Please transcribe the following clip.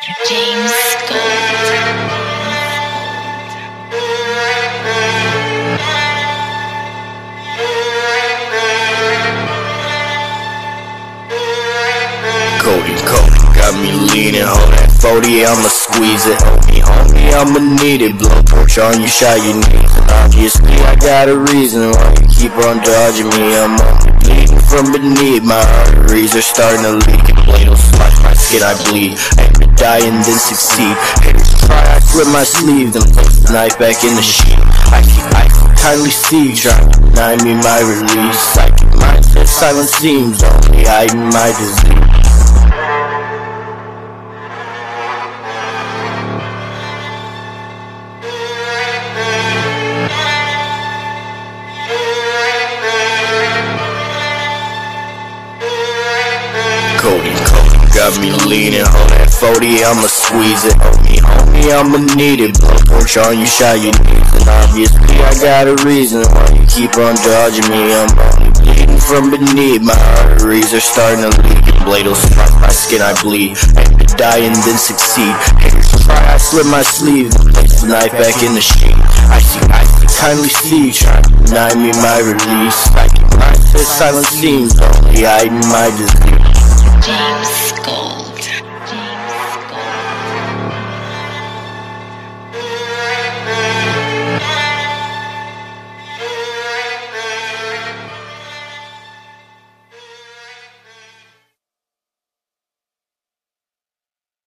Codeine, codeine got me leaning, hold that 40, I'ma squeeze it. Homie, homie, I'ma need it. Blow torch on you, shot your knees. And obviously, I got a reason why you keep on dodging me. I'm only bleeding from beneath. My arteries are starting to leak. And will slash my skin, I bleed. Die and then succeed. Haters I slip my sleeve, then place the knife back in the sheet. I keep, I kindly see, try to deny me my release. Psychic mindset, silence seems only hiding my disease. Got me leaning, hold that 40, I'ma squeeze it. Homie, homie, I'ma need it. Blow torch on you, shot your knees. And obviously, I got a reason why you keep on dodging me. I'm only bleeding from beneath. My arteries are starting to leak. And blade will strike my skin, I bleed. Could die and then succeed. Try, I slip my sleeve. Place the knife back in the sheet. I see, I see, kindly see. Trying to deny me my release. Psychic mindset, silence seems only hiding my disease. James Gold.